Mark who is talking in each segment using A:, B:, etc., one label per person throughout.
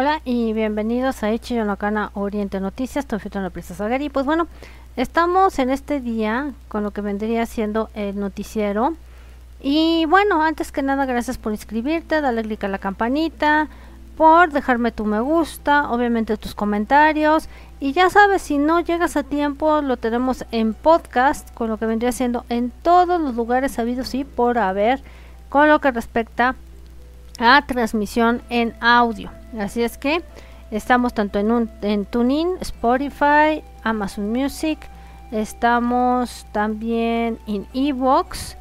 A: Hola y bienvenidos a Ichiyonokana Oriente Noticias, tu la princesa Gary. Pues bueno, estamos en este día con lo que vendría siendo el noticiero. Y bueno, antes que nada, gracias por inscribirte, dale click a la campanita, por dejarme tu me gusta, obviamente tus comentarios. Y ya sabes, si no llegas a tiempo, lo tenemos en podcast, con lo que vendría siendo en todos los lugares sabidos y por haber, con lo que respecta a transmisión en audio. Así es que estamos tanto en, un, en TuneIn, Spotify, Amazon Music, estamos también en Evox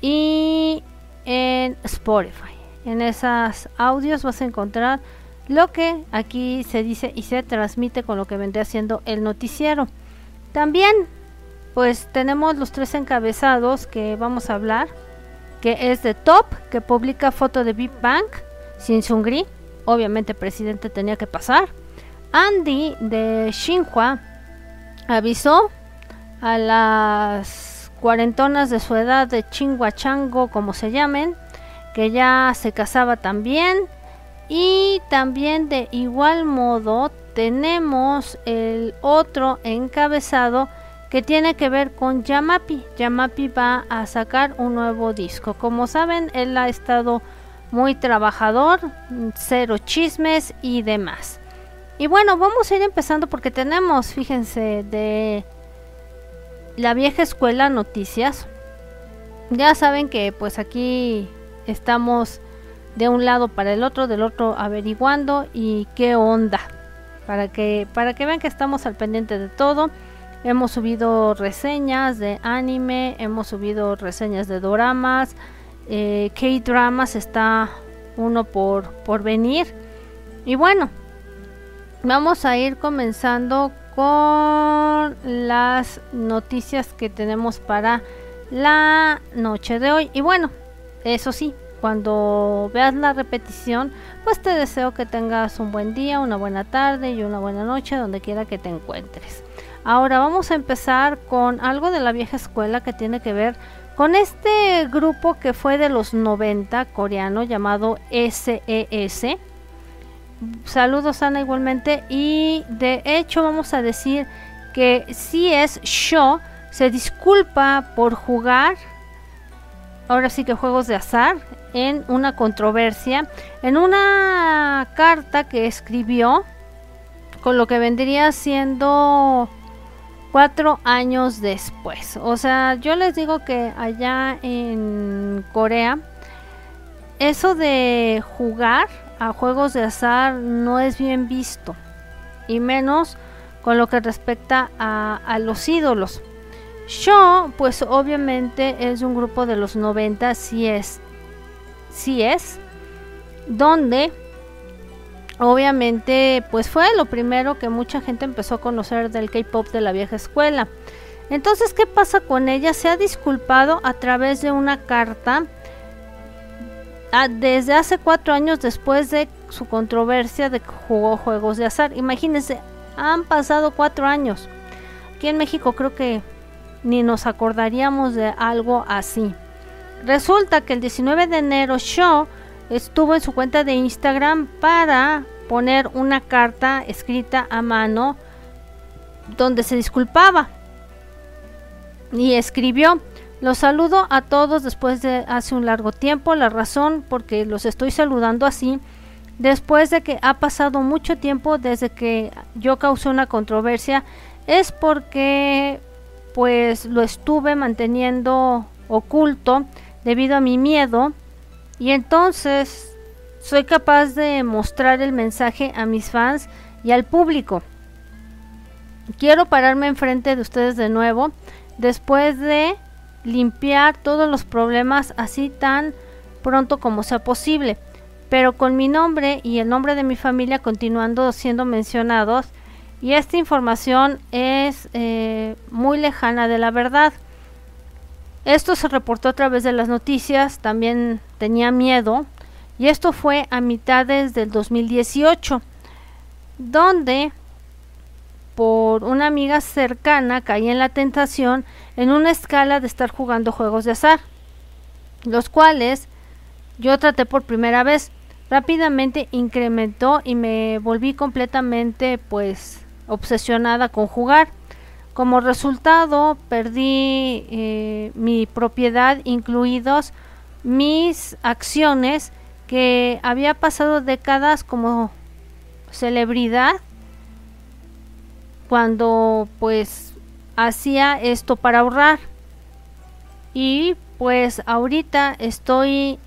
A: y en Spotify. En esas audios vas a encontrar lo que aquí se dice y se transmite con lo que vendría siendo el noticiero. También pues tenemos los tres encabezados que vamos a hablar, que es de Top, que publica foto de Big Bang sin Sungri, obviamente presidente tenía que pasar. Andy de Xinhua avisó a las cuarentonas de su edad de Chango, como se llamen, que ya se casaba también. Y también de igual modo tenemos el otro encabezado que tiene que ver con Yamapi. Yamapi va a sacar un nuevo disco. Como saben, él ha estado muy trabajador, cero chismes y demás. Y bueno, vamos a ir empezando porque tenemos, fíjense, de la vieja escuela noticias. Ya saben que pues aquí estamos de un lado para el otro, del otro averiguando y qué onda. Para que, para que vean que estamos al pendiente de todo. Hemos subido reseñas de anime, hemos subido reseñas de doramas, eh, K-Dramas está uno por, por venir. Y bueno, vamos a ir comenzando con las noticias que tenemos para la noche de hoy. Y bueno, eso sí, cuando veas la repetición, pues te deseo que tengas un buen día, una buena tarde y una buena noche donde quiera que te encuentres. Ahora vamos a empezar con algo de la vieja escuela que tiene que ver con este grupo que fue de los 90 coreano llamado SES. Saludos Ana igualmente y de hecho vamos a decir que si es Show se disculpa por jugar ahora sí que juegos de azar en una controversia en una carta que escribió con lo que vendría siendo cuatro años después. O sea, yo les digo que allá en Corea, eso de jugar a juegos de azar no es bien visto. Y menos con lo que respecta a, los ídolos. Yo, pues obviamente es un grupo de los 90, si es, si es, donde obviamente pues fue lo primero que mucha gente empezó a conocer del K-Pop de la vieja escuela. Entonces, ¿qué pasa con ella? Se ha disculpado a través de una carta ah, desde hace cuatro años después de su controversia de que jugó juegos de azar. Imagínense, han pasado cuatro años. Aquí en México creo que ni nos acordaríamos de algo así. Resulta que el 19 de enero Shaw estuvo en su cuenta de Instagram para poner una carta escrita a mano donde se disculpaba. Y escribió los saludo a todos después de hace un largo tiempo la razón porque los estoy saludando así después de que ha pasado mucho tiempo desde que yo causé una controversia es porque pues lo estuve manteniendo oculto debido a mi miedo y entonces soy capaz de mostrar el mensaje a mis fans y al público. Quiero pararme enfrente de ustedes de nuevo después de limpiar todos los problemas así tan pronto como sea posible, pero con mi nombre y el nombre de mi familia continuando siendo mencionados y esta información es eh, muy lejana de la verdad. Esto se reportó a través de las noticias, también tenía miedo, y esto fue a mitades del 2018, donde por una amiga cercana caí en la tentación en una escala de estar jugando juegos de azar, los cuales yo traté por primera vez. rápidamente incrementó y me volví completamente pues obsesionada con jugar. Como resultado perdí eh, mi propiedad, incluidos mis acciones que había pasado décadas como celebridad cuando pues hacía esto para ahorrar. Y pues ahorita estoy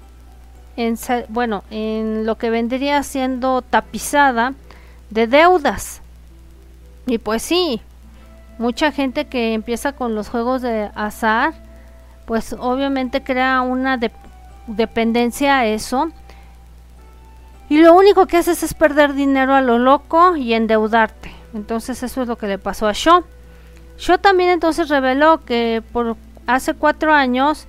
A: en bueno en lo que vendría siendo tapizada de deudas. Y pues sí mucha gente que empieza con los juegos de azar pues obviamente crea una dependencia a eso y lo único que haces es perder dinero a lo loco y endeudarte. Entonces eso es lo que le pasó a Shaw. Shaw también entonces reveló que por hace cuatro años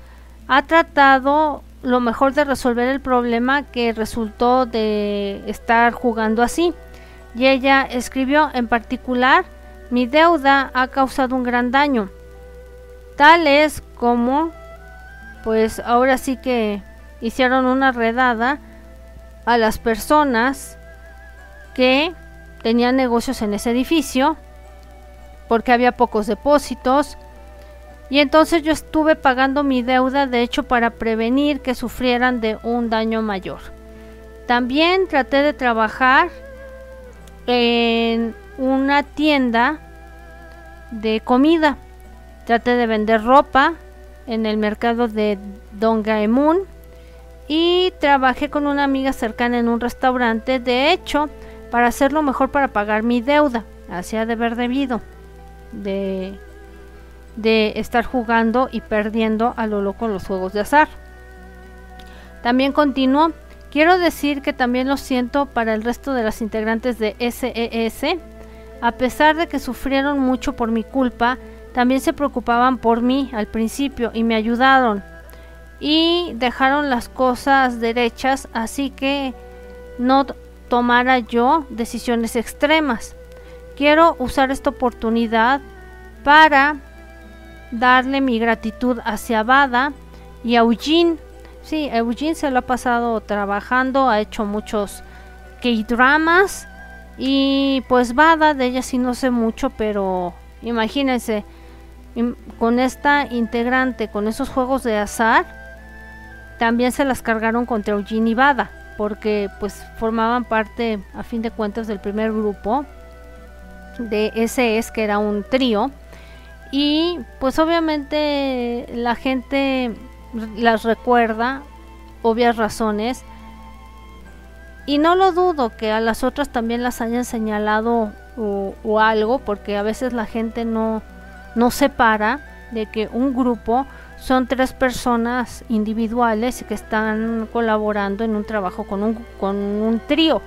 A: ha tratado lo mejor de resolver el problema que resultó de estar jugando así. Y ella escribió en particular, mi deuda ha causado un gran daño. Tal es como, pues ahora sí que hicieron una redada a las personas que tenían negocios en ese edificio porque había pocos depósitos y entonces yo estuve pagando mi deuda de hecho para prevenir que sufrieran de un daño mayor. También traté de trabajar en una tienda de comida. Traté de vender ropa en el mercado de Dongaemun y trabajé con una amiga cercana en un restaurante, de hecho, para hacerlo mejor para pagar mi deuda, hacía de haber debido de, de estar jugando y perdiendo a lo loco los juegos de azar. También continuó, quiero decir que también lo siento para el resto de las integrantes de SES, a pesar de que sufrieron mucho por mi culpa, también se preocupaban por mí al principio y me ayudaron y dejaron las cosas derechas, así que no tomara yo decisiones extremas. Quiero usar esta oportunidad para darle mi gratitud hacia Bada y a Eugene. Sí, Eugene se lo ha pasado trabajando, ha hecho muchos K-dramas y pues Bada de ella sí no sé mucho, pero imagínense con esta integrante, con esos juegos de azar, también se las cargaron contra Eugene y Bada, porque pues formaban parte a fin de cuentas del primer grupo de SS que era un trío. Y pues obviamente la gente las recuerda obvias razones y no lo dudo que a las otras también las hayan señalado o, algo porque a veces la gente no no separa de que un grupo son tres personas individuales que están colaborando en un trabajo con un, con un trío.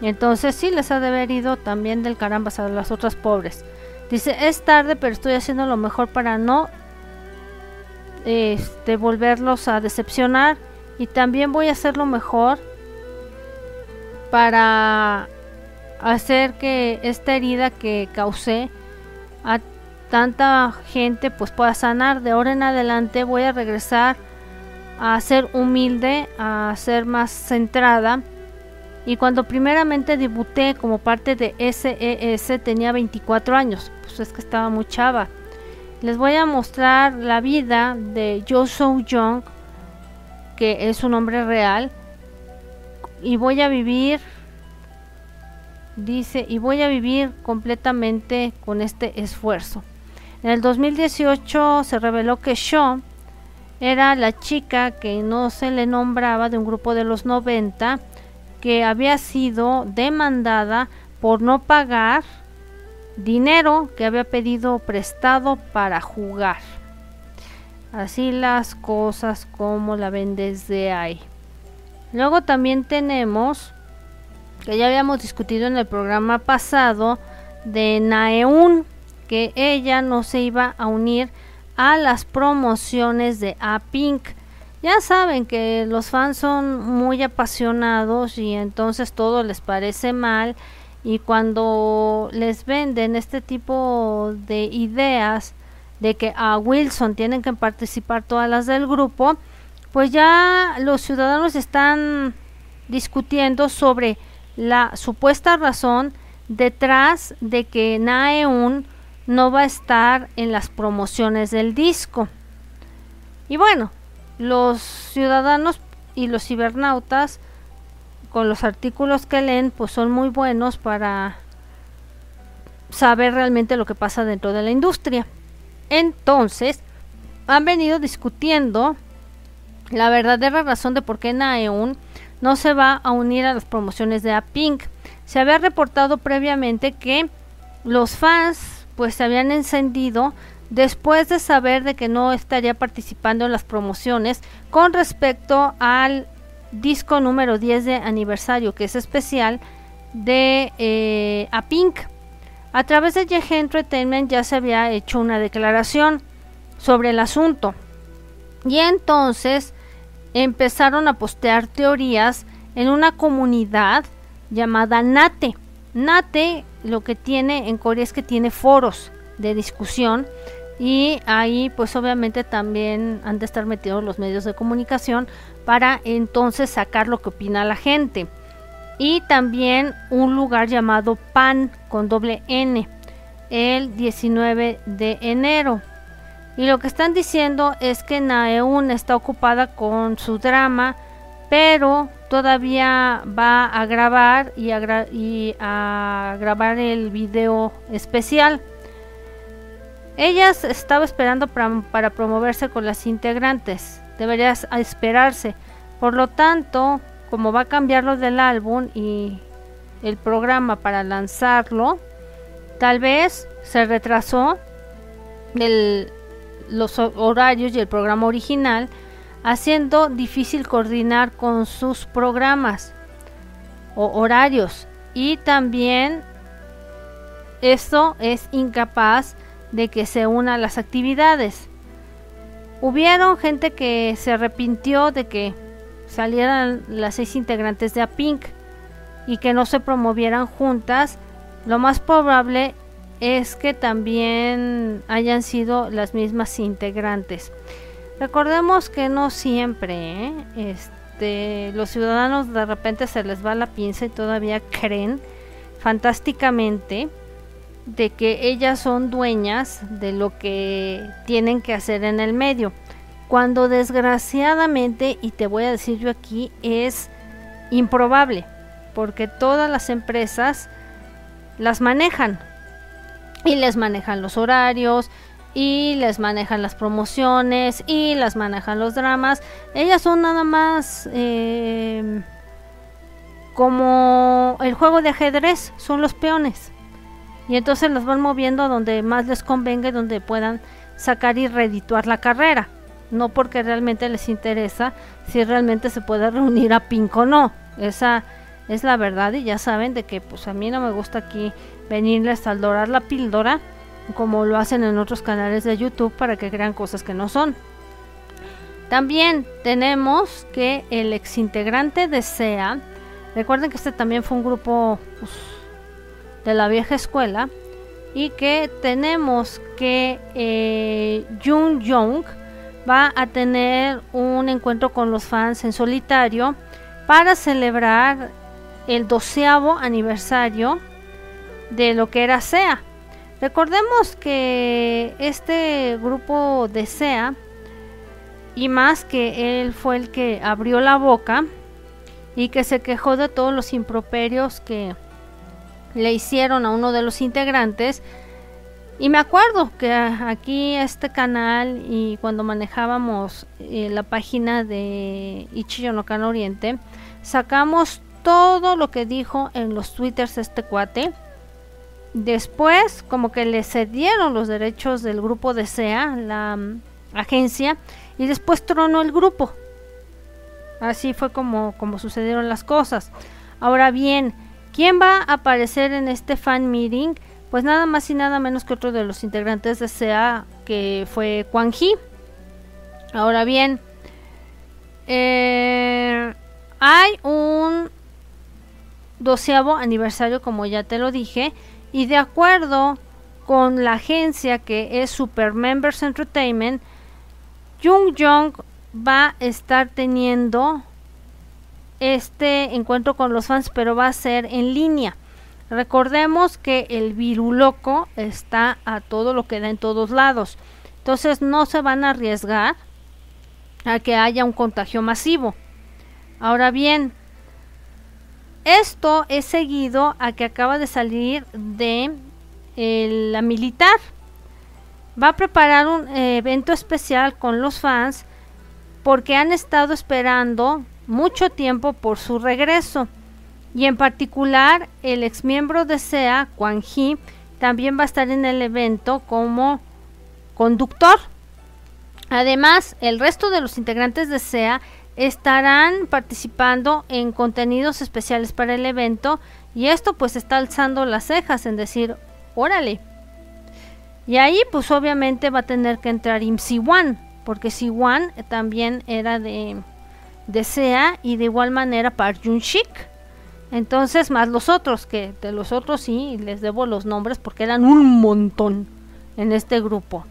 A: Entonces sí les ha de haber ido también del caramba a las otras pobres. Dice, es tarde, pero estoy haciendo lo mejor para no este, volverlos a decepcionar. Y también voy a hacer lo mejor para hacer que esta herida que causé a tanta gente pues pueda sanar. De ahora en adelante voy a regresar a ser humilde, a ser más centrada. Y cuando primeramente debuté como parte de SES tenía 24 años, pues es que estaba muy chava. Les voy a mostrar la vida de Jo Soo Young, que es un hombre real. Y voy a vivir, dice, y voy a vivir completamente con este esfuerzo. En el 2018 se reveló que Shaw era la chica que no se le nombraba de un grupo de los 90 que había sido demandada por no pagar dinero que había pedido prestado para jugar. Así las cosas como la ven desde ahí. Luego también tenemos, que ya habíamos discutido en el programa pasado, de Naeun que ella no se iba a unir a las promociones de A-Pink. Ya saben que los fans son muy apasionados y entonces todo les parece mal y cuando les venden este tipo de ideas de que a Wilson tienen que participar todas las del grupo, pues ya los ciudadanos están discutiendo sobre la supuesta razón detrás de que Naeun no va a estar en las promociones del disco. Y bueno, los ciudadanos y los cibernautas con los artículos que leen pues son muy buenos para saber realmente lo que pasa dentro de la industria. Entonces, han venido discutiendo la verdadera razón de por qué Naeun no se va a unir a las promociones de A-Pink. Se había reportado previamente que los fans pues se habían encendido después de saber de que no estaría participando en las promociones con respecto al disco número 10 de aniversario que es especial de eh, A Pink. A través de Yehe Entertainment ya se había hecho una declaración sobre el asunto. Y entonces empezaron a postear teorías en una comunidad llamada Nate. Nate lo que tiene en Corea es que tiene foros de discusión y ahí pues obviamente también han de estar metidos los medios de comunicación para entonces sacar lo que opina la gente y también un lugar llamado PAN con doble N el 19 de enero. Y lo que están diciendo es que Naeun está ocupada con su drama, pero todavía va a grabar y a, y a grabar el video especial. Ella estaba esperando para, promoverse con las integrantes. Debería esperarse. Por lo tanto, como va a cambiar lo del álbum y el programa para lanzarlo, tal vez se retrasó los horarios y el programa original, haciendo difícil coordinar con sus programas o horarios. Y también esto es incapaz de que se una a las actividades. Hubieron gente que se arrepintió de que salieran las seis integrantes de APINC y que no se promovieran juntas, lo más probable es que también hayan sido las mismas integrantes. Recordemos que no siempre, ¿eh? este, los ciudadanos de repente se les va la pinza y todavía creen fantásticamente de que ellas son dueñas de lo que tienen que hacer en el medio. Cuando desgraciadamente, y te voy a decir yo aquí, es improbable, porque todas las empresas las manejan y les manejan los horarios y les manejan las promociones y las manejan los dramas. Ellas son nada más eh, como el juego de ajedrez, son los peones. Y entonces los van moviendo donde más les convenga y donde puedan sacar y redituar la carrera no porque realmente les interesa si realmente se puede reunir a Pink o no. Esa es la verdad y ya saben de que pues a mí no me gusta aquí venirles a dorar la píldora como lo hacen en otros canales de YouTube para que crean cosas que no son. También tenemos que el exintegrante de SEA, recuerden que este también fue un grupo pues, de la vieja escuela, y que tenemos que eh, Jung Jung va a tener un encuentro con los fans en solitario para celebrar el doceavo aniversario de lo que era SEA. Recordemos que este grupo de SEA, y más que él fue el que abrió la boca y que se quejó de todos los improperios que le hicieron a uno de los integrantes, y me acuerdo que aquí este canal y cuando manejábamos eh, la página de Ichiyonokan Oriente, sacamos todo lo que dijo en los twitters este cuate. Después, como que le cedieron los derechos del grupo de SEA, la mm, agencia, y después tronó el grupo. Así fue como, como sucedieron las cosas. Ahora bien, ¿quién va a aparecer en este fan meeting? pues nada más y nada menos que otro de los integrantes de SEA que fue Kwang Hee. Ahora bien, eh, hay un doceavo aniversario, como ya te lo dije, y de acuerdo con la agencia que es Super Members Entertainment, Jung Jong va a estar teniendo este encuentro con los fans, pero va a ser en línea. Recordemos que el viruloco está a todo lo que da en todos lados. Entonces no se van a arriesgar a que haya un contagio masivo. Ahora bien, esto es seguido a que acaba de salir de la militar. Va a preparar un evento especial con los fans porque han estado esperando mucho tiempo por su regreso. Y en particular, el exmiembro de SEA, Kwang Hee, también va a estar en el evento como conductor. Además, el resto de los integrantes de SEA estarán participando en contenidos especiales para el evento y esto pues está alzando las cejas en decir, órale. Y ahí pues obviamente va a tener que entrar Siwan, porque Siwan también era de, de SEA y de igual manera Park Jun Shik. Entonces, más los otros, que de los otros sí les debo los nombres porque eran un montón en este grupo.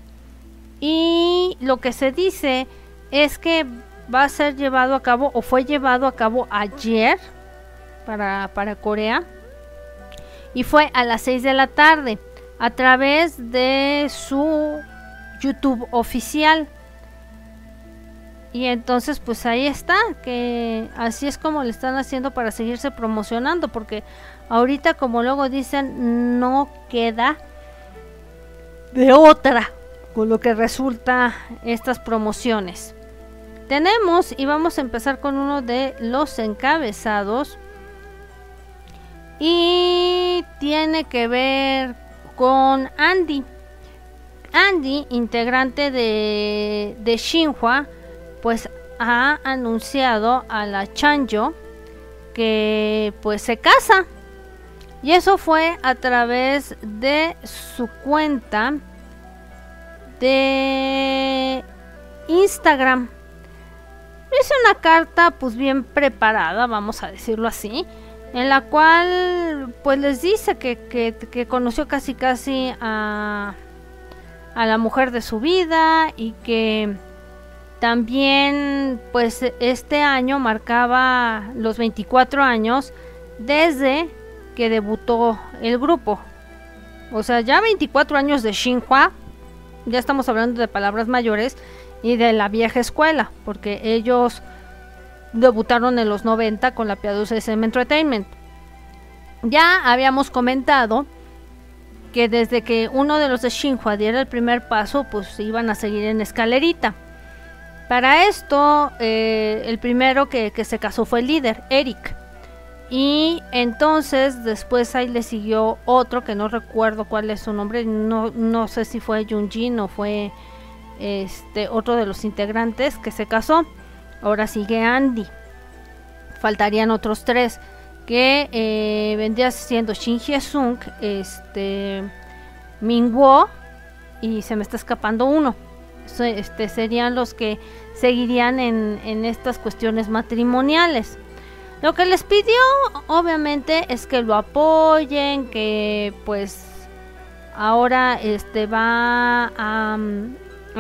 A: Y lo que se dice es que va a ser llevado a cabo o fue llevado a cabo ayer para, para Corea y fue a las 6 de la tarde a través de su YouTube oficial. Y entonces pues ahí está, que así es como le están haciendo para seguirse promocionando, porque ahorita como luego dicen, no queda de otra con lo que resulta estas promociones. Tenemos y vamos a empezar con uno de los encabezados y tiene que ver con Andy. Andy, integrante de, de Shinhua, pues ha anunciado a la Chanjo que pues se casa. Y eso fue a través de su cuenta de Instagram. Es una carta pues bien preparada, vamos a decirlo así, en la cual pues les dice que, que, conoció casi casi a, a la mujer de su vida y que también pues este año marcaba los 24 años desde que debutó el grupo. O sea, ya 24 años de Xinhua, ya estamos hablando de palabras mayores, y de la vieja escuela, porque ellos debutaron en los 90 con la piadosa SM Entertainment. Ya habíamos comentado que desde que uno de los de Shinhua diera el primer paso, pues iban a seguir en escalerita. Para esto, eh, el primero que, se casó fue el líder, Eric. Y entonces después ahí le siguió otro que no recuerdo cuál es su nombre, no, no sé si fue Junjin o fue este otro de los integrantes que se casó. Ahora sigue Andy. Faltarían otros tres que eh, vendría siendo Shin Hye-sung, este Mingwo y se me está escapando uno. Este serían los que seguirían en, en estas cuestiones matrimoniales. Lo que les pidió, obviamente, es que lo apoyen, que pues ahora este va a,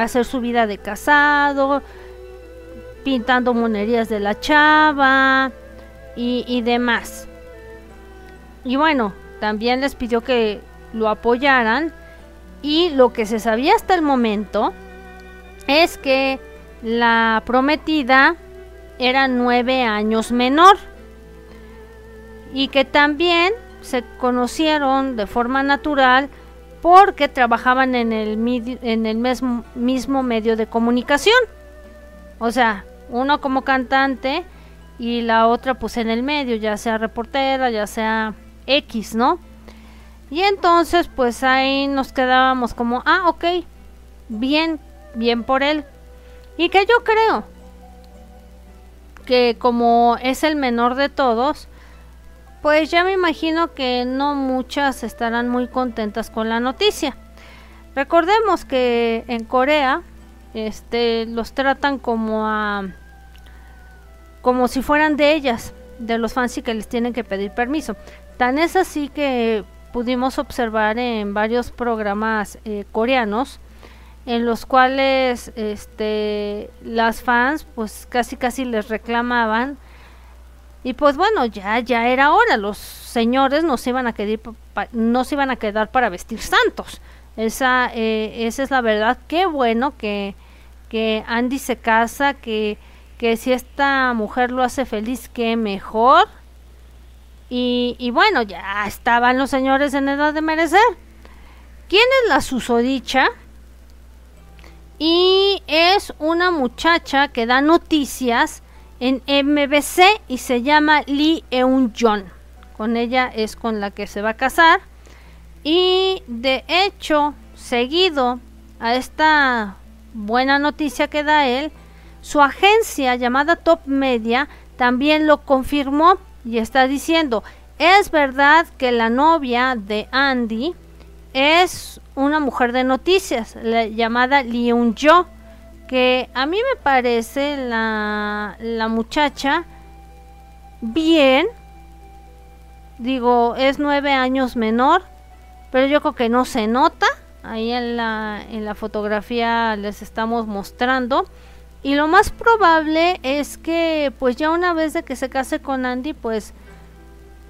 A: hacer su vida de casado, pintando monerías de la chava y, demás. Y bueno, también les pidió que lo apoyaran y lo que se sabía hasta el momento es que la prometida era nueve años menor y que también se conocieron de forma natural porque trabajaban en el, en el mismo, medio de comunicación. O sea, uno como cantante y la otra pues en el medio, ya sea reportera, ya sea X, ¿no? Y entonces pues ahí nos quedábamos como, ah, ok, bien, bien por él. Y que yo creo que como es el menor de todos, pues ya me imagino que no muchas estarán muy contentas con la noticia. Recordemos que en Corea este los tratan como a como si fueran de ellas, de los fans y que les tienen que pedir permiso. Tan es así que pudimos observar en varios programas eh, coreanos en los cuales este las fans pues casi casi les reclamaban Y pues bueno, ya ya era hora, los señores no se iban a quedar no se iban a quedar para vestir santos. Esa eh, esa es la verdad. Qué bueno que que Andy se casa, que que si esta mujer lo hace feliz, qué mejor. Y, y bueno, ya estaban los señores en edad de merecer. ¿Quién es la susodicha? Y es una muchacha que da noticias en MBC y se llama Lee Eun-jon. Con ella es con la que se va a casar. Y de hecho, seguido a esta buena noticia que da él, su agencia llamada Top Media también lo confirmó y está diciendo, es verdad que la novia de Andy es una mujer de noticias llamada Leon Jo, que a mí me parece la, la muchacha bien, digo, es nueve años menor, pero yo creo que no se nota, ahí en la, en la fotografía les estamos mostrando, y lo más probable es que pues ya una vez de que se case con Andy, pues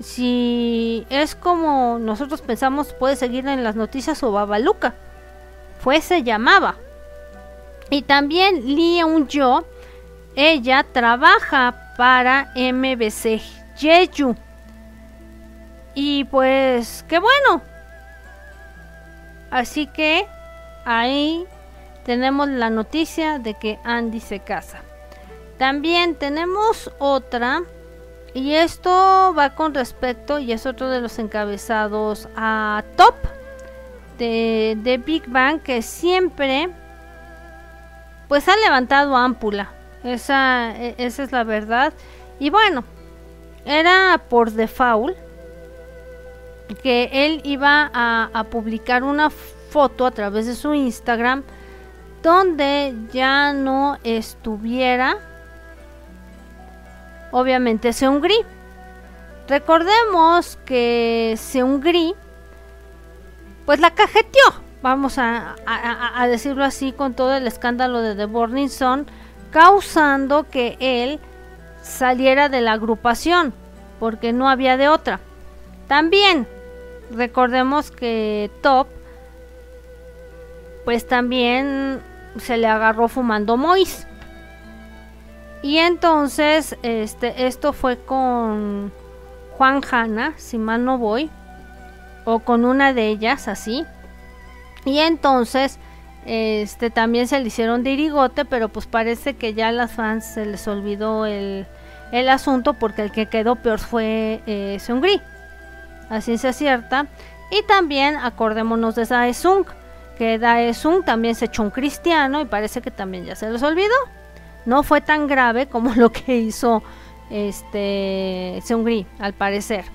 A: si es como nosotros pensamos puede seguir en las noticias o Babaluca. Fue se llamaba. Y también Lee Eun Jo, ella trabaja para MBC Jeju. Y pues qué bueno. Así que ahí tenemos la noticia de que Andy se casa. También tenemos otra y esto va con respecto, y es otro de los encabezados a top de, Big Bang, que siempre pues ha levantado ámpula. Esa, e, esa es la verdad. Y bueno, era por default que él iba a, a publicar una foto a través de su Instagram donde ya no estuviera obviamente Seungri. Recordemos que Seungri pues la cajeteó, vamos a, decirlo así, con todo el escándalo de The Burning Sun, causando que él saliera de la agrupación, porque no había de otra. También recordemos que Top, pues también se le agarró fumando Mois. Y entonces, este, esto fue con Juan Hanna, si mal no voy, o con una de ellas, así. Y entonces, este, también se le hicieron de irigote, pero pues parece que ya a las fans se les olvidó el, el asunto porque el que quedó peor fue eh, Seungri. Así se cierta. Y también acordémonos de Daesung, que Daesung también se echó un cristiano y parece que también ya se les olvidó no fue tan grave como lo que hizo este Seungri, al parecer.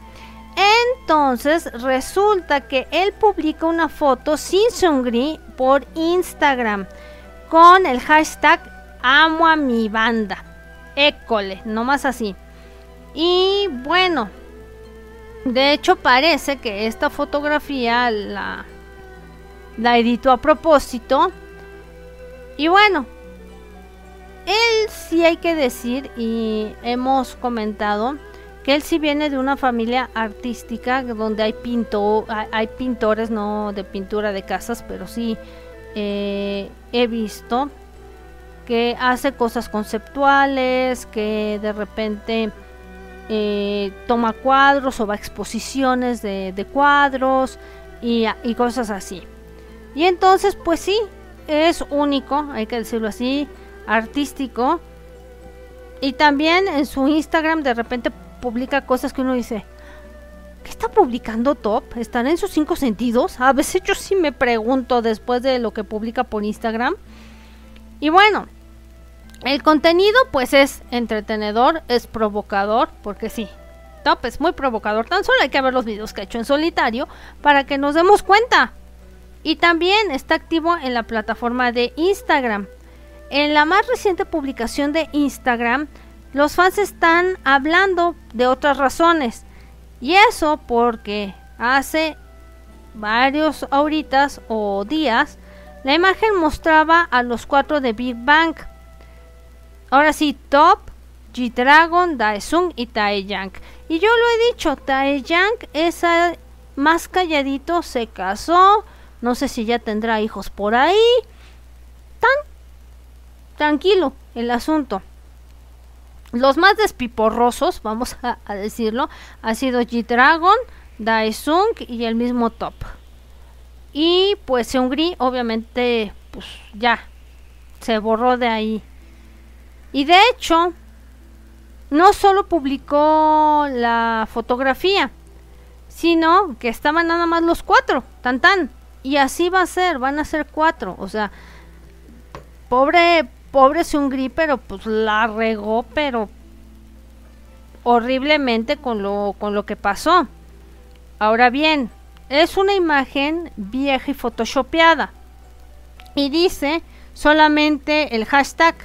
A: Entonces resulta que él publica una foto sin Seungri por Instagram con el hashtag amo a mi banda. École, más así. Y bueno, de hecho parece que esta fotografía la, la editó a propósito. Y bueno, él sí hay que decir y hemos comentado él sí viene de una familia artística donde hay pinto, hay pintores no de pintura de casas, pero sí eh, he visto que hace cosas conceptuales, que de repente eh, toma cuadros o va a exposiciones de, cuadros y, cosas así. Y entonces, pues sí, es único, hay que decirlo así, artístico. Y también en su Instagram de repente publica cosas que uno dice, ¿qué está publicando Top? ¿Están en sus cinco sentidos? A veces yo sí me pregunto después de lo que publica por Instagram. Y bueno, el contenido pues es entretenedor, es provocador, porque sí, Top es muy provocador. Tan solo hay que ver los videos que ha hecho en solitario para que nos demos cuenta. Y también está activo en la plataforma de Instagram. En la más reciente publicación de Instagram, los fans están hablando de otras razones. Y eso porque hace varios horitas o días, la imagen mostraba a los cuatro de Big Bang. Ahora sí, Top G-Dragon, Daesung y Taeyang. Y yo lo he dicho, Taeyang es más calladito, se casó, no sé si ya tendrá hijos por ahí. Tan tranquilo el asunto. Los más despiporrosos, vamos a, decirlo, ha sido G-Dragon, Daesung y el mismo Top. Y pues Seungri obviamente pues ya se borró de ahí. Y de hecho, no solo publicó la fotografía, sino que estaban nada más los cuatro, tan tan. Y así va a ser, van a ser cuatro. O sea, pobre, pobre Seungri, pero pues la regó, pero horriblemente con lo, con lo que pasó. Ahora bien, es una imagen vieja y photoshopeada. Y dice solamente el hashtag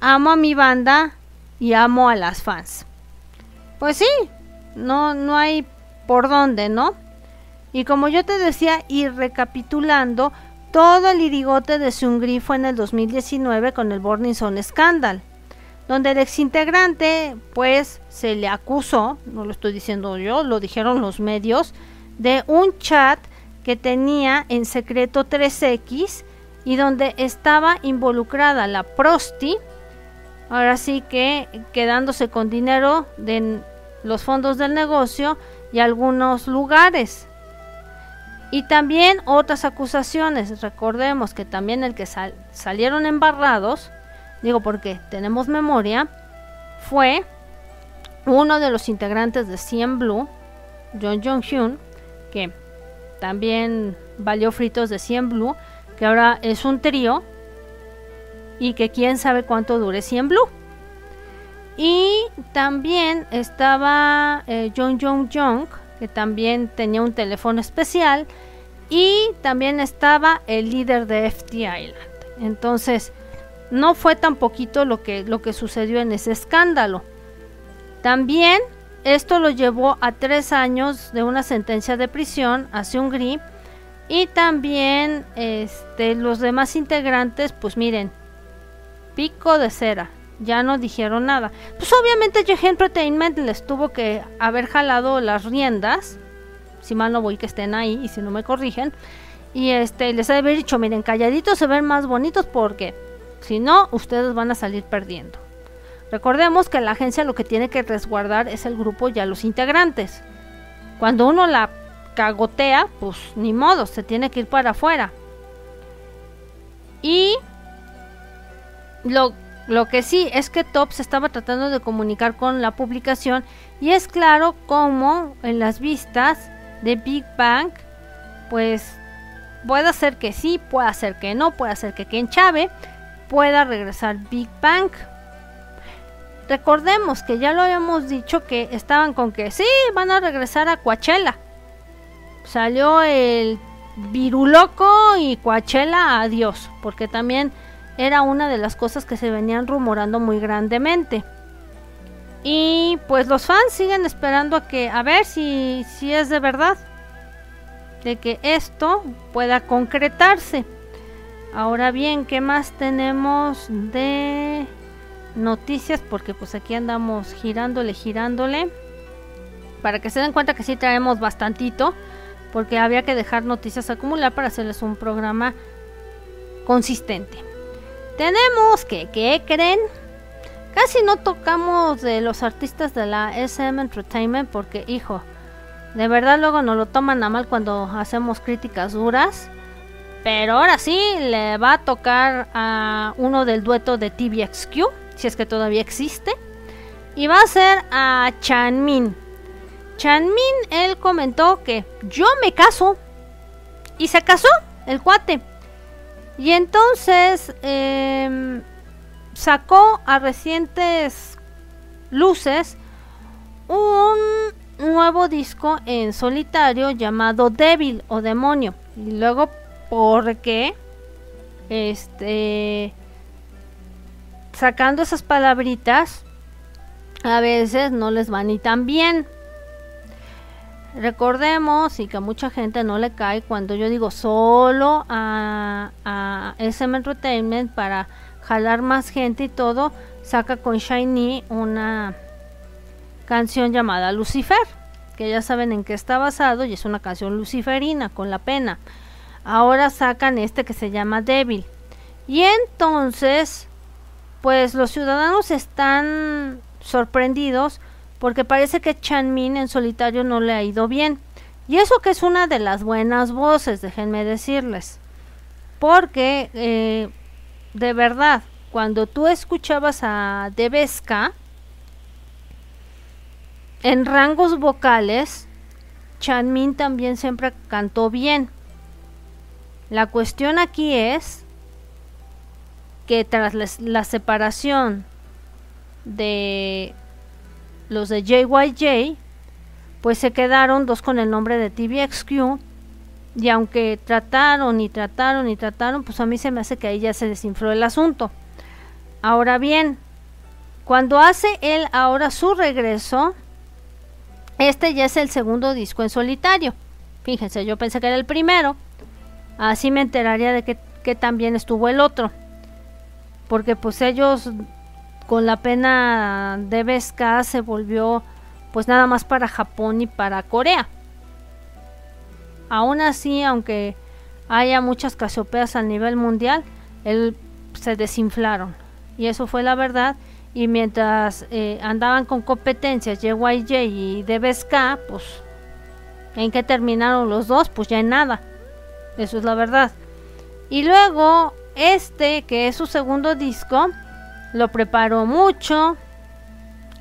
A: amo a mi banda y amo a las fans. Pues sí, no, no hay por dónde, ¿no? Y como yo te decía, y recapitulando, todo el irigote de Sungri fue en el 2019 con el Burning Zone Scandal, donde el exintegrante, pues, se le acusó, no lo estoy diciendo yo, lo dijeron los medios, de un chat que tenía en secreto 3X y donde estaba involucrada la prosti, ahora sí que quedándose con dinero de los fondos del negocio y algunos lugares. Y también otras acusaciones, recordemos que también el que salieron embarrados, digo porque tenemos memoria, fue uno de los integrantes de CM Blue, John Jong-hyun, que también valió fritos de 100 Blue, que ahora es un trío y que quién sabe cuánto dure 100 Blue. Y también estaba eh, John Jong Jong, que también tenía un teléfono especial. Y también estaba el líder de FT Island. Entonces, no fue tan poquito lo que, lo que sucedió en ese escándalo. También esto lo llevó a tres años de una sentencia de prisión hacia Hungría. Y también este, los demás integrantes, pues miren, pico de cera, ya no dijeron nada. Pues obviamente G Entertainment les tuvo que haber jalado las riendas, si mal no voy que estén ahí y si no me corrigen. Y este les ha dicho, miren, calladitos se ven más bonitos porque si no, ustedes van a salir perdiendo. Recordemos que la agencia lo que tiene que resguardar es el grupo y a los integrantes. Cuando uno la cagotea, pues ni modo, se tiene que ir para afuera. Y lo, lo que sí es que Top se estaba tratando de comunicar con la publicación y es claro como en las vistas de Big Bang, pues puede ser que sí, puede ser que no, puede ser que Ken Chave pueda regresar Big Bang. Recordemos que ya lo habíamos dicho que estaban con que sí, van a regresar a Coachella. Salió el Viruloco y Coachella, adiós, porque también era una de las cosas que se venían rumorando muy grandemente. Y pues los fans siguen esperando a que a ver si si es de verdad de que esto pueda concretarse. Ahora bien, ¿qué más tenemos de noticias porque pues aquí andamos girándole, girándole. Para que se den cuenta que sí traemos bastantito. Porque había que dejar noticias acumular para hacerles un programa consistente. Tenemos que, ¿qué creen? Casi no tocamos de los artistas de la SM Entertainment porque, hijo, de verdad luego nos lo toman a mal cuando hacemos críticas duras. Pero ahora sí le va a tocar a uno del dueto de TVXQ si es que todavía existe. Y va a ser a Chanmin. Chanmin, él comentó que yo me caso. Y se casó el cuate. Y entonces em, sacó a recientes luces un nuevo disco en solitario llamado Devil o Demonio. Y luego, porque este sacando esas palabritas, a veces no les va ni tan bien. Recordemos y que a mucha gente no le cae cuando yo digo solo a, a SM Entertainment para jalar más gente y todo, saca con Shiny una canción llamada Lucifer, que ya saben en qué está basado y es una canción luciferina con la pena. Ahora sacan este que se llama Débil. Y entonces, pues los ciudadanos están sorprendidos porque parece que Chanmin en solitario no le ha ido bien. Y eso que es una de las buenas voces, déjenme decirles. Porque, eh, de verdad, cuando tú escuchabas a Debeska, en rangos vocales, Chanmin también siempre cantó bien. La cuestión aquí es que tras la separación de los de JYJ, pues se quedaron dos con el nombre de TVXQ. Y aunque trataron y trataron y trataron, pues a mí se me hace que ahí ya se desinfló el asunto. Ahora bien, cuando hace él ahora su regreso, este ya es el segundo disco en solitario. Fíjense, yo pensé que era el primero. Así me enteraría de que, que también estuvo el otro. Porque pues ellos con la pena de Vesca se volvió pues nada más para Japón y para Corea. Aún así, aunque haya muchas casiopeas a nivel mundial, él, se desinflaron. Y eso fue la verdad. Y mientras eh, andaban con competencias JYJ y DBSK, pues en qué terminaron los dos, pues ya en nada. Eso es la verdad. Y luego este, que es su segundo disco, lo preparó mucho,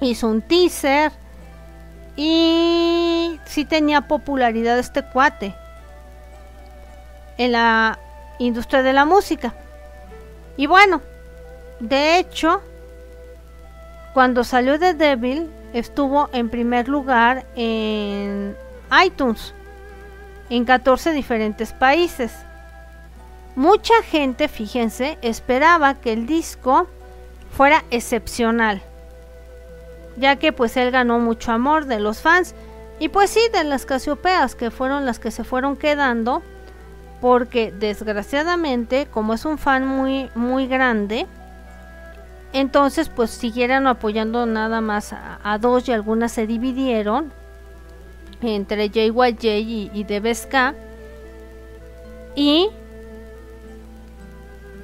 A: hizo un teaser y sí tenía popularidad este cuate en la industria de la música. Y bueno, de hecho, cuando salió de Devil, estuvo en primer lugar en iTunes en 14 diferentes países. Mucha gente, fíjense, esperaba que el disco fuera excepcional, ya que pues él ganó mucho amor de los fans y pues sí de las Casiopeas que fueron las que se fueron quedando porque desgraciadamente como es un fan muy muy grande entonces pues siguieron apoyando nada más a, dos y algunas se dividieron entre JYJ y, y DBSK y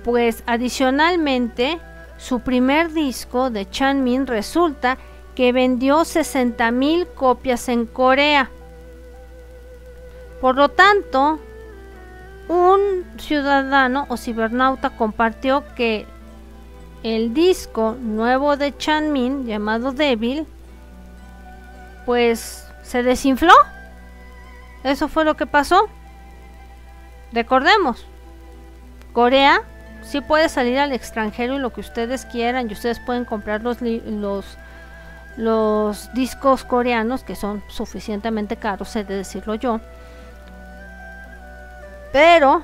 A: pues adicionalmente su primer disco de Chanmin resulta que vendió 60.000 copias en Corea. Por lo tanto, un ciudadano o cibernauta compartió que el disco nuevo de Chanmin llamado Devil pues se desinfló. Eso fue lo que pasó. Recordemos, Corea sí puede salir al extranjero y lo que ustedes quieran y ustedes pueden comprar los, los, discos coreanos que son suficientemente caros, he de decirlo yo. Pero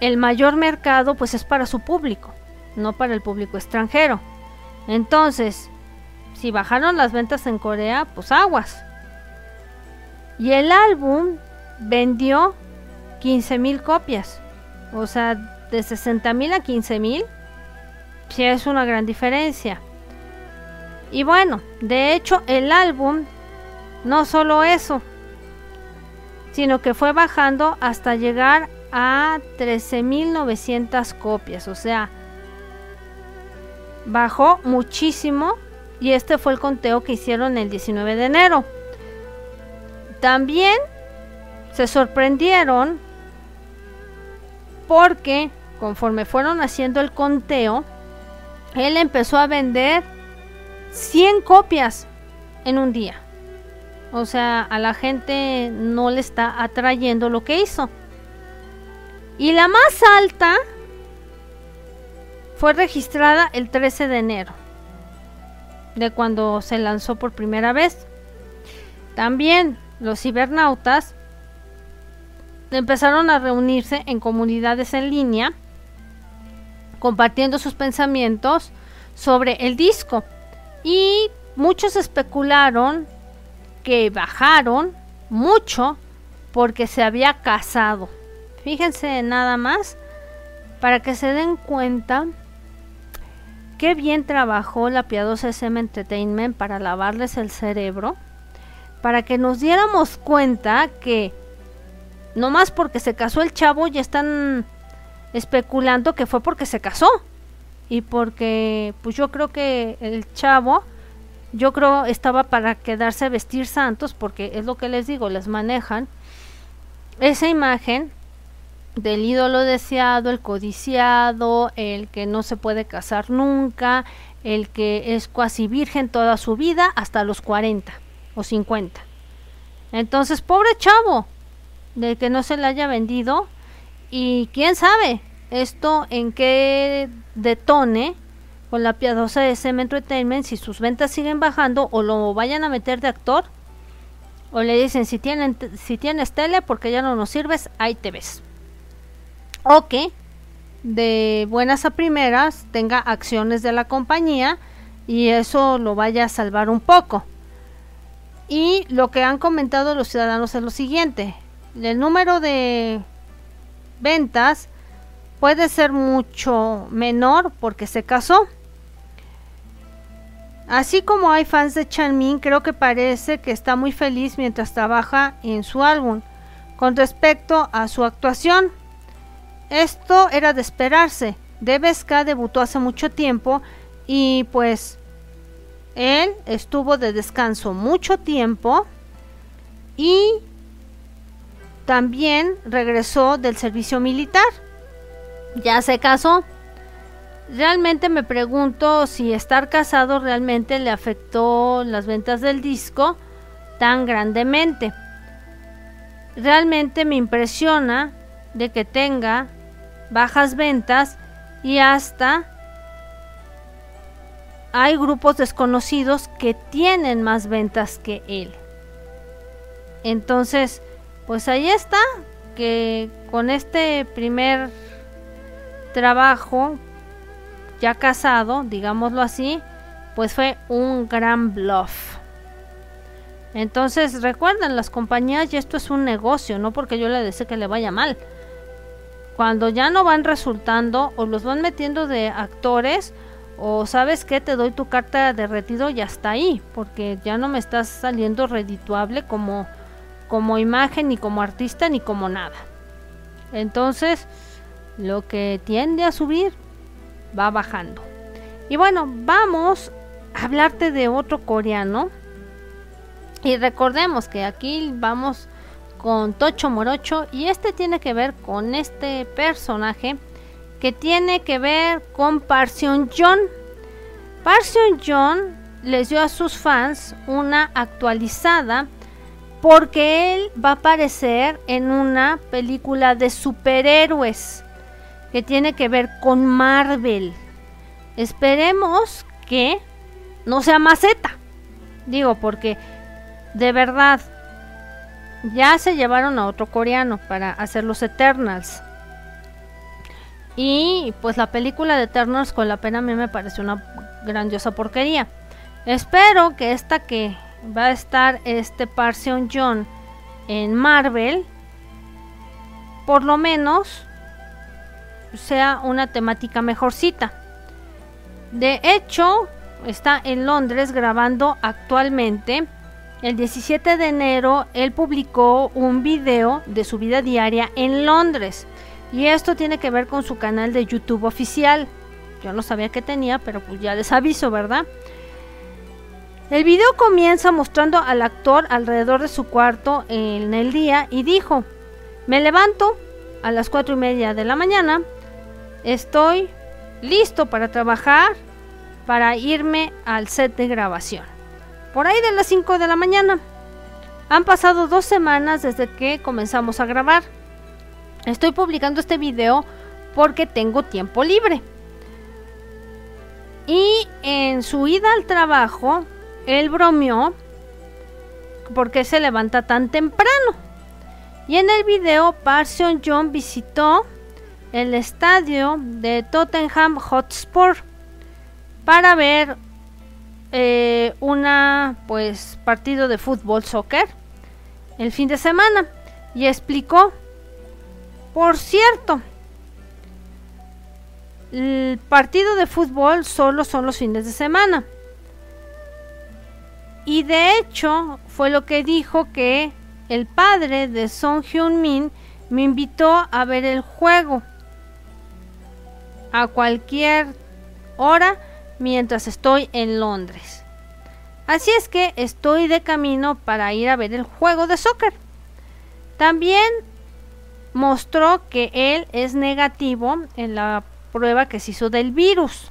A: el mayor mercado pues es para su público, no para el público extranjero. Entonces, si bajaron las ventas en Corea, pues aguas. Y el álbum vendió 15 mil copias. O sea, de 60 mil a 15 mil, sí es una gran diferencia. Y bueno, de hecho el álbum no solo eso, sino que fue bajando hasta llegar a 13.900 copias, o sea, bajó muchísimo y este fue el conteo que hicieron el 19 de enero. También se sorprendieron porque conforme fueron haciendo el conteo, él empezó a vender 100 copias en un día. O sea, a la gente no le está atrayendo lo que hizo. Y la más alta fue registrada el 13 de enero, de cuando se lanzó por primera vez. También los cibernautas empezaron a reunirse en comunidades en línea compartiendo sus pensamientos sobre el disco. Y muchos especularon que bajaron mucho porque se había casado. Fíjense nada más para que se den cuenta qué bien trabajó la piadosa SM Entertainment para lavarles el cerebro, para que nos diéramos cuenta que no más porque se casó el chavo ya están especulando que fue porque se casó y porque pues yo creo que el chavo yo creo estaba para quedarse a vestir santos porque es lo que les digo, les manejan esa imagen del ídolo deseado, el codiciado, el que no se puede casar nunca, el que es casi virgen toda su vida hasta los 40 o 50. Entonces, pobre chavo, de que no se le haya vendido y quién sabe esto en qué detone con la piadosa de SM Entertainment si sus ventas siguen bajando o lo vayan a meter de actor o le dicen si tienen si tienes tele porque ya no nos sirves ahí te ves o que de buenas a primeras tenga acciones de la compañía y eso lo vaya a salvar un poco. Y lo que han comentado los ciudadanos es lo siguiente el número de ventas puede ser mucho menor porque se casó. Así como hay fans de Chanmin, creo que parece que está muy feliz mientras trabaja en su álbum. Con respecto a su actuación, esto era de esperarse. DBSK debutó hace mucho tiempo y pues él estuvo de descanso mucho tiempo y también regresó del servicio militar. Ya se casó. Realmente me pregunto si estar casado realmente le afectó las ventas del disco tan grandemente. Realmente me impresiona de que tenga bajas ventas y hasta hay grupos desconocidos que tienen más ventas que él. Entonces, pues ahí está, que con este primer trabajo, ya casado, digámoslo así, pues fue un gran bluff. Entonces recuerden, las compañías y esto es un negocio, no porque yo le desee que le vaya mal. Cuando ya no van resultando o los van metiendo de actores o sabes que te doy tu carta de retiro y hasta ahí, porque ya no me estás saliendo redituable como como imagen, ni como artista, ni como nada. Entonces, lo que tiende a subir va bajando. Y bueno, vamos a hablarte de otro coreano. Y recordemos que aquí vamos con Tocho Morocho y este tiene que ver con este personaje que tiene que ver con Parsion John. Parsion John les dio a sus fans una actualizada porque él va a aparecer en una película de superhéroes que tiene que ver con Marvel. Esperemos que no sea maceta. Digo, porque de verdad ya se llevaron a otro coreano para hacer los Eternals. Y pues la película de Eternals con la pena a mí me parece una grandiosa porquería. Espero que esta que va a estar este Parsion John en Marvel, por lo menos sea una temática mejorcita. De hecho, está en Londres grabando actualmente. El 17 de enero él publicó un video de su vida diaria en Londres. Y esto tiene que ver con su canal de YouTube oficial. Yo no sabía que tenía, pero pues ya les aviso, ¿verdad? El video comienza mostrando al actor alrededor de su cuarto en el día y dijo, me levanto a las cuatro y media de la mañana, estoy listo para trabajar, para irme al set de grabación. Por ahí de las 5 de la mañana. Han pasado dos semanas desde que comenzamos a grabar. Estoy publicando este video porque tengo tiempo libre. Y en su ida al trabajo él bromeó porque se levanta tan temprano. Y en el video, Parson John visitó el estadio de Tottenham Hotspur para ver eh, una pues partido de fútbol soccer el fin de semana y explicó por cierto el partido de fútbol solo son los fines de semana. Y de hecho fue lo que dijo que el padre de Song Hyun Min me invitó a ver el juego a cualquier hora mientras estoy en Londres. Así es que estoy de camino para ir a ver el juego de soccer. También mostró que él es negativo en la prueba que se hizo del virus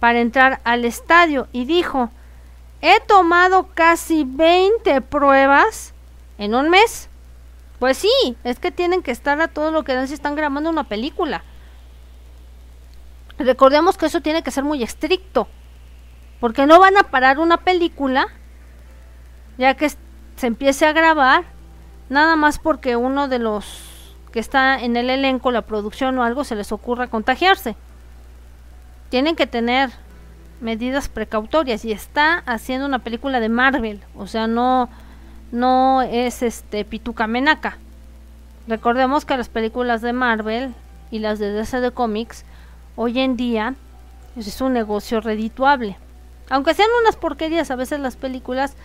A: para entrar al estadio y dijo, he tomado casi 20 pruebas en un mes. Pues sí, es que tienen que estar a todo lo que dan si están grabando una película. Recordemos que eso tiene que ser muy estricto, porque no van a parar una película ya que se empiece a grabar, nada más porque uno de los que está en el elenco, la producción o algo, se les ocurra contagiarse. Tienen que tener medidas precautorias y está haciendo una película de Marvel, o sea, no no es este Pituca Menaca. Recordemos que las películas de Marvel y las de DC de cómics hoy en día es un negocio redituable. Aunque sean unas porquerías a veces las películas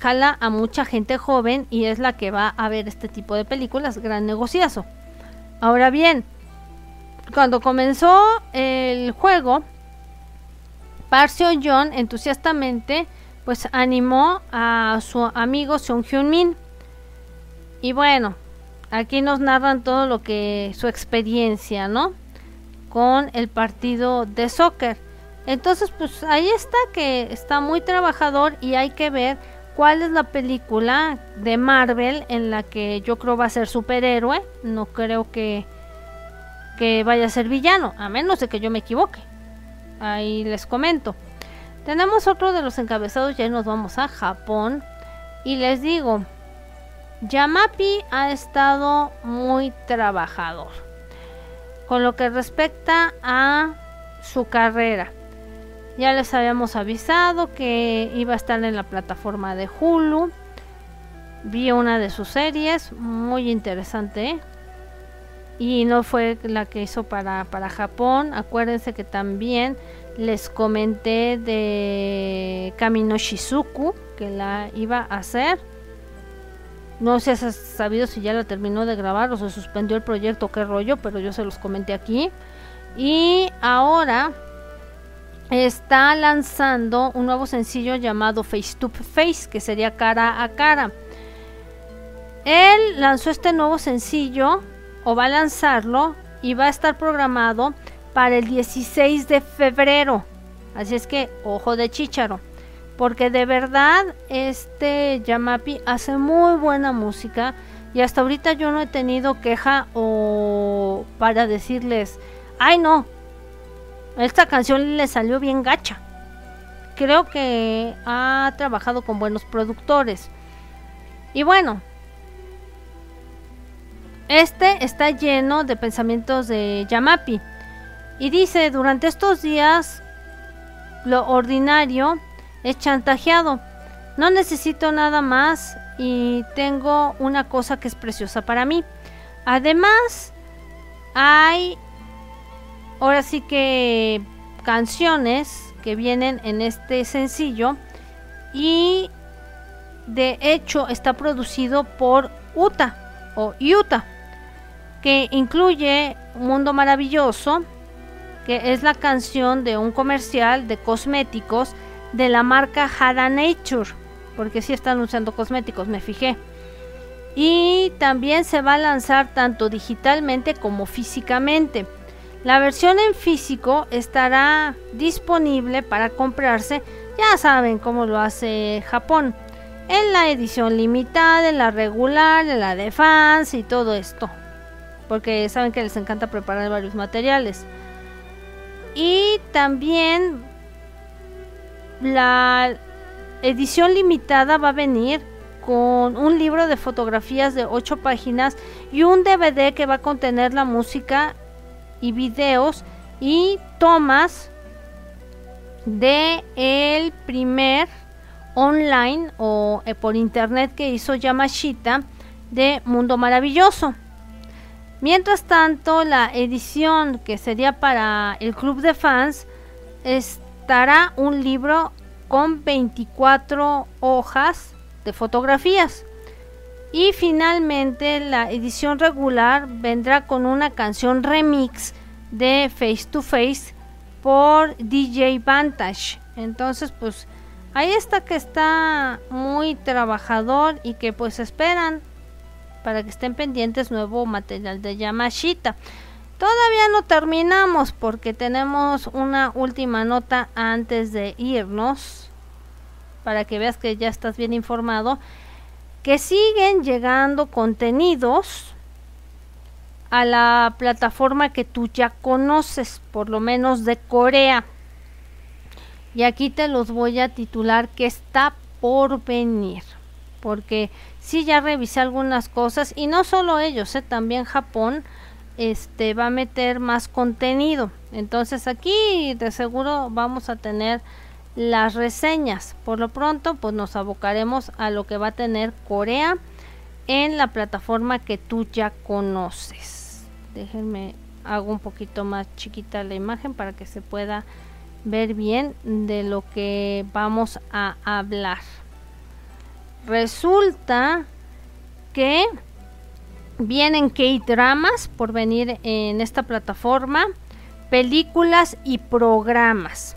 A: jala a mucha gente joven y es la que va a ver este tipo de películas, gran negociazo. Ahora bien, cuando comenzó el juego, Parcio John entusiastamente pues animó a su amigo Seung Hyun Min. Y bueno, aquí nos narran todo lo que su experiencia, ¿no? Con el partido de soccer. Entonces, pues ahí está que está muy trabajador y hay que ver cuál es la película de Marvel en la que yo creo va a ser superhéroe. No creo que, que vaya a ser villano, a menos de que yo me equivoque. Ahí les comento. Tenemos otro de los encabezados, ya nos vamos a Japón. Y les digo, Yamapi ha estado muy trabajador con lo que respecta a su carrera. Ya les habíamos avisado que iba a estar en la plataforma de Hulu. Vi una de sus series, muy interesante. Y no fue la que hizo para, para Japón. Acuérdense que también les comenté de Kamino Shizuku, que la iba a hacer. No sé si has sabido si ya la terminó de grabar o se suspendió el proyecto, qué rollo, pero yo se los comenté aquí. Y ahora está lanzando un nuevo sencillo llamado Face to Face, que sería cara a cara. Él lanzó este nuevo sencillo, o va a lanzarlo, y va a estar programado para el 16 de febrero. Así es que, ojo de chicharo. Porque de verdad, este Yamapi hace muy buena música. Y hasta ahorita yo no he tenido queja o para decirles, ay no, esta canción le salió bien gacha. Creo que ha trabajado con buenos productores. Y bueno, este está lleno de pensamientos de Yamapi. Y dice, durante estos días lo ordinario es chantajeado. No necesito nada más y tengo una cosa que es preciosa para mí. Además, hay ahora sí que canciones que vienen en este sencillo y de hecho está producido por Uta o Utah que incluye Mundo Maravilloso que es la canción de un comercial de cosméticos de la marca Hada Nature porque si están usando cosméticos me fijé. Y también se va a lanzar tanto digitalmente como físicamente. La versión en físico estará disponible para comprarse, ya saben cómo lo hace Japón, en la edición limitada, en la regular, en la de fans y todo esto, porque saben que les encanta preparar varios materiales. Y también la edición limitada va a venir con un libro de fotografías de 8 páginas y un DVD que va a contener la música y videos y tomas de el primer online o eh, por internet que hizo Yamashita de Mundo Maravilloso. Mientras tanto, la edición que sería para el club de fans estará un libro con 24 hojas de fotografías. Y finalmente la edición regular vendrá con una canción remix de Face to Face por DJ Vantage. Entonces, pues ahí está que está muy trabajador y que pues esperan para que estén pendientes nuevo material de Yamashita. Todavía no terminamos porque tenemos una última nota antes de irnos para que veas que ya estás bien informado que siguen llegando contenidos a la plataforma que tú ya conoces, por lo menos de Corea. Y aquí te los voy a titular que está por venir. Porque sí ya revisé algunas cosas y no solo ellos, ¿eh? también Japón este va a meter más contenido. Entonces aquí de seguro vamos a tener las reseñas. Por lo pronto, pues nos abocaremos a lo que va a tener Corea en la plataforma que tú ya conoces. Déjenme hago un poquito más chiquita la imagen para que se pueda ver bien de lo que vamos a hablar. Resulta que vienen K-dramas por venir en esta plataforma, películas y programas.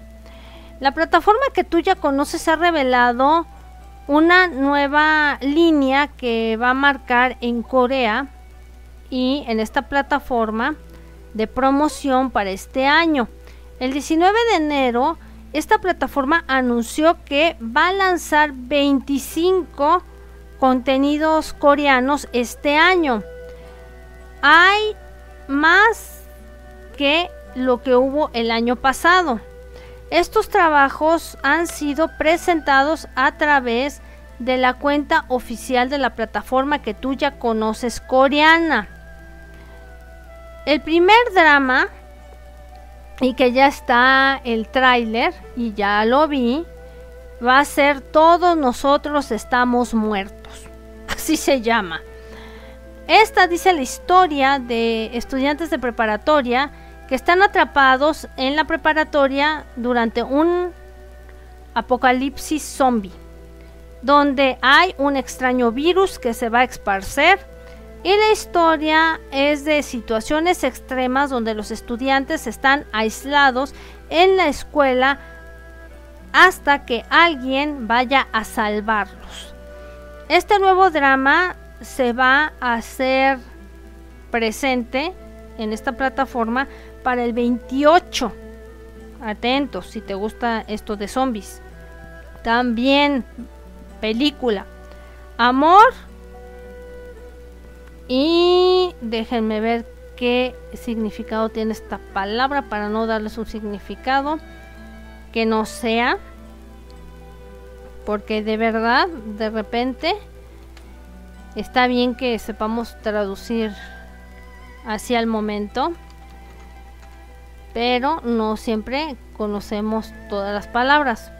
A: La plataforma que tú ya conoces ha revelado una nueva línea que va a marcar en Corea y en esta plataforma de promoción para este año. El 19 de enero, esta plataforma anunció que va a lanzar 25 contenidos coreanos este año. Hay más que lo que hubo el año pasado. Estos trabajos han sido presentados a través de la cuenta oficial de la plataforma que tú ya conoces coreana. El primer drama, y que ya está el tráiler, y ya lo vi, va a ser Todos nosotros estamos muertos. Así se llama. Esta dice la historia de estudiantes de preparatoria que están atrapados en la preparatoria durante un apocalipsis zombie, donde hay un extraño virus que se va a esparcer y la historia es de situaciones extremas donde los estudiantes están aislados en la escuela hasta que alguien vaya a salvarlos. Este nuevo drama se va a hacer presente en esta plataforma para el 28. Atentos si te gusta esto de zombies. También película. Amor. Y déjenme ver qué significado tiene esta palabra para no darles un significado que no sea. Porque de verdad, de repente, está bien que sepamos traducir hacia el momento pero no siempre conocemos todas las palabras.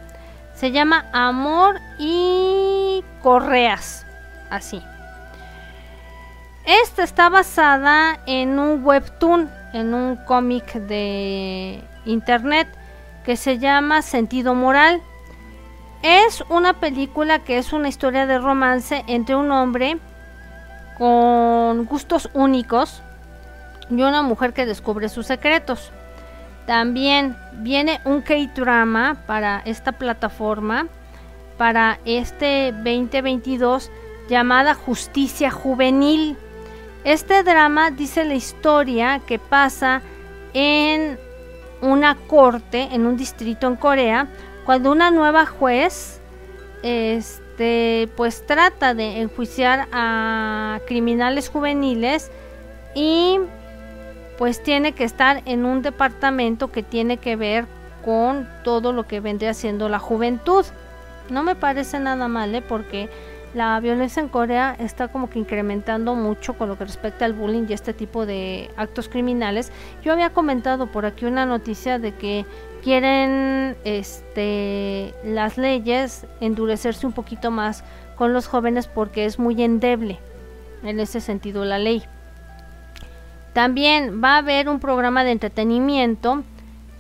A: Se llama Amor y Correas, así. Esta está basada en un webtoon, en un cómic de internet que se llama Sentido Moral. Es una película que es una historia de romance entre un hombre con gustos únicos y una mujer que descubre sus secretos. También viene un K-drama para esta plataforma para este 2022 llamada Justicia Juvenil. Este drama dice la historia que pasa en una corte en un distrito en Corea cuando una nueva juez este pues trata de enjuiciar a criminales juveniles y pues tiene que estar en un departamento que tiene que ver con todo lo que vendría siendo la juventud. No me parece nada mal, ¿eh? porque la violencia en Corea está como que incrementando mucho con lo que respecta al bullying y este tipo de actos criminales. Yo había comentado por aquí una noticia de que quieren este las leyes endurecerse un poquito más con los jóvenes porque es muy endeble en ese sentido la ley. También va a haber un programa de entretenimiento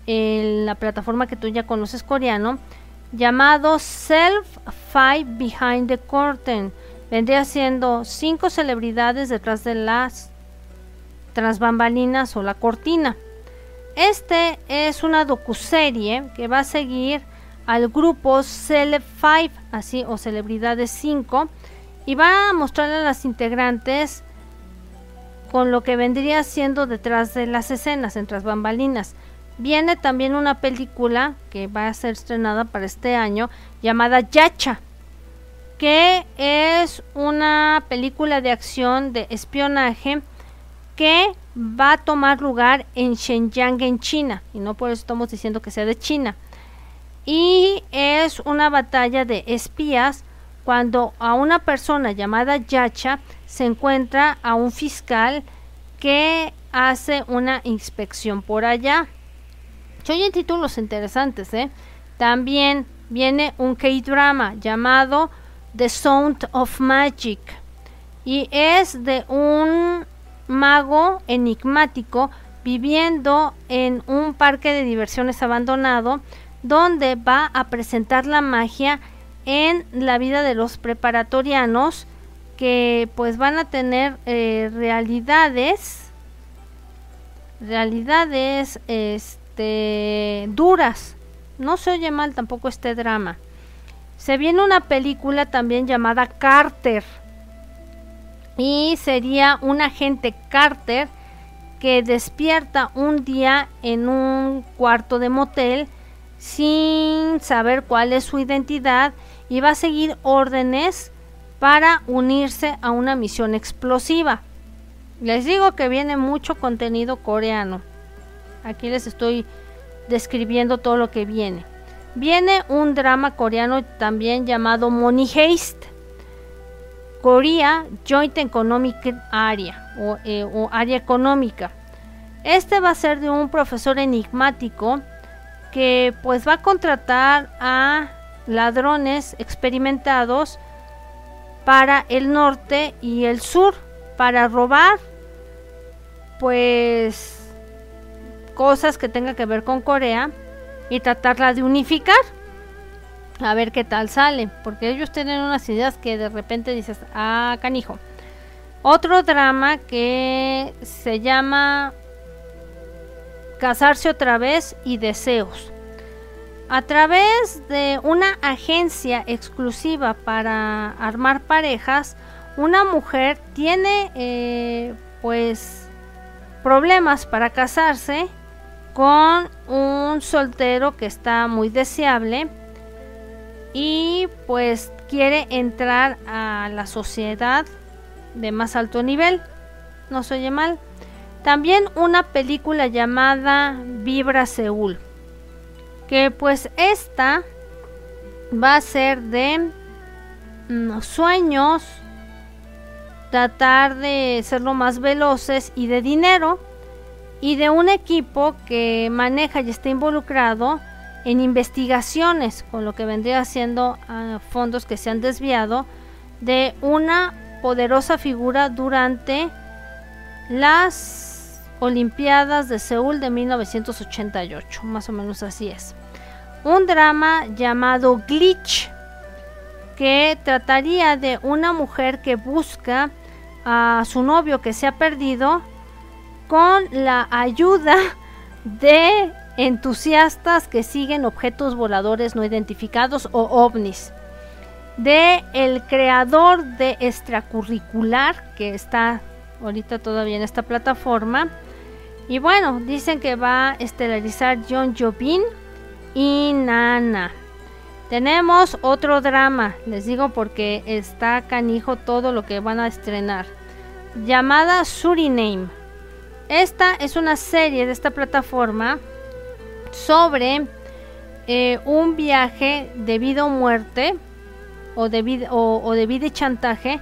A: en la plataforma que tú ya conoces coreano llamado Self Five Behind the Curtain. Vendría siendo cinco celebridades detrás de las transbambalinas o la cortina. Este es una docuserie que va a seguir al grupo Celeb 5, así o Celebridades 5, y va a mostrar a las integrantes con lo que vendría siendo detrás de las escenas, entre las bambalinas. Viene también una película que va a ser estrenada para este año llamada Yacha, que es una película de acción de espionaje que va a tomar lugar en Shenyang, en China, y no por eso estamos diciendo que sea de China. Y es una batalla de espías cuando a una persona llamada Yacha se encuentra a un fiscal que hace una inspección por allá. Oye títulos interesantes, ¿eh? También viene un K-drama llamado The Sound of Magic y es de un mago enigmático viviendo en un parque de diversiones abandonado donde va a presentar la magia en la vida de los preparatorianos que pues van a tener eh, realidades realidades este duras no se oye mal tampoco este drama se viene una película también llamada Carter y sería un agente Carter que despierta un día en un cuarto de motel sin saber cuál es su identidad y va a seguir órdenes para unirse a una misión explosiva. Les digo que viene mucho contenido coreano. Aquí les estoy describiendo todo lo que viene. Viene un drama coreano también llamado Money Haste Korea Joint Economic Area eh, o, área económica. Este va a ser de un profesor enigmático que pues va a contratar a ladrones experimentados para el norte y el sur para robar pues cosas que tengan que ver con Corea y tratarla de unificar a ver qué tal sale, porque ellos tienen unas ideas que de repente dices, ah, canijo. Otro drama que se llama Casarse otra vez y Deseos. A través de una agencia exclusiva para armar parejas, una mujer tiene eh, pues problemas para casarse con un soltero que está muy deseable y pues quiere entrar a la sociedad de más alto nivel. No se oye mal. También una película llamada Vibra Seúl. Que pues esta va a ser de mm, sueños, tratar de ser lo más veloces y de dinero. Y de un equipo que maneja y está involucrado en investigaciones, con lo que vendría siendo ah, fondos que se han desviado de una poderosa figura durante las Olimpiadas de Seúl de 1988, más o menos así es. Un drama llamado Glitch, que trataría de una mujer que busca a su novio que se ha perdido con la ayuda de entusiastas que siguen objetos voladores no identificados o ovnis. De el creador de extracurricular que está ahorita todavía en esta plataforma. Y bueno, dicen que va a estelarizar John Jobin y Nana. Tenemos otro drama, les digo porque está canijo todo lo que van a estrenar. Llamada Suriname. Esta es una serie de esta plataforma sobre eh, un viaje de vida o muerte o de, vida, o, chantaje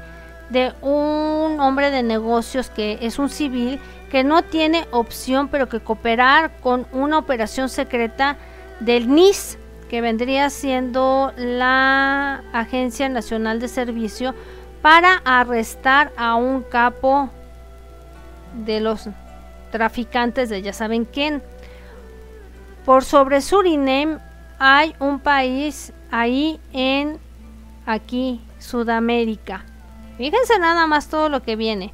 A: de un hombre de negocios que es un civil que no tiene opción pero que cooperar con una operación secreta del NIS que vendría siendo la Agencia Nacional de Servicio para arrestar a un capo de los traficantes de ya saben quién. Por sobre Suriname hay un país ahí en aquí, Sudamérica. Fíjense nada más todo lo que viene.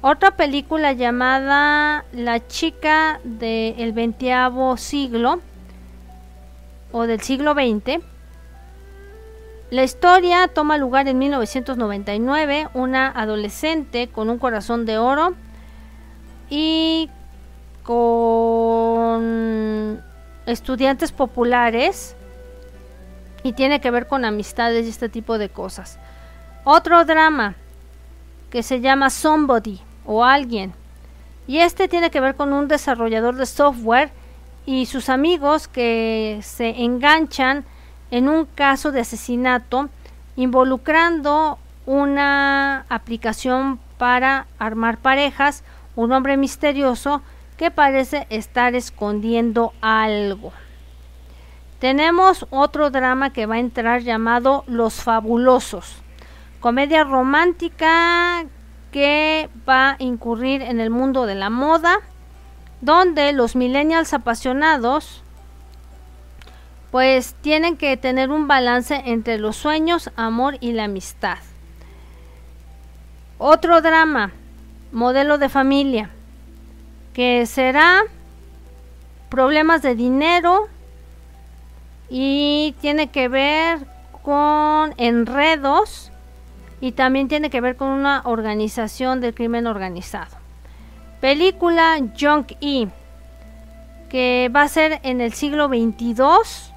A: Otra película llamada La chica del veintiavo siglo o del siglo XX. La historia toma lugar en 1999, una adolescente con un corazón de oro y con estudiantes populares y tiene que ver con amistades y este tipo de cosas. Otro drama que se llama Somebody o Alguien. Y este tiene que ver con un desarrollador de software y sus amigos que se enganchan en un caso de asesinato involucrando una aplicación para armar parejas, un hombre misterioso que parece estar escondiendo algo. Tenemos otro drama que va a entrar llamado Los Fabulosos, comedia romántica que va a incurrir en el mundo de la moda, donde los millennials apasionados pues tienen que tener un balance entre los sueños, amor y la amistad. Otro drama, modelo de familia, que será problemas de dinero y tiene que ver con enredos y también tiene que ver con una organización del crimen organizado. Película Junk E, que va a ser en el siglo 22.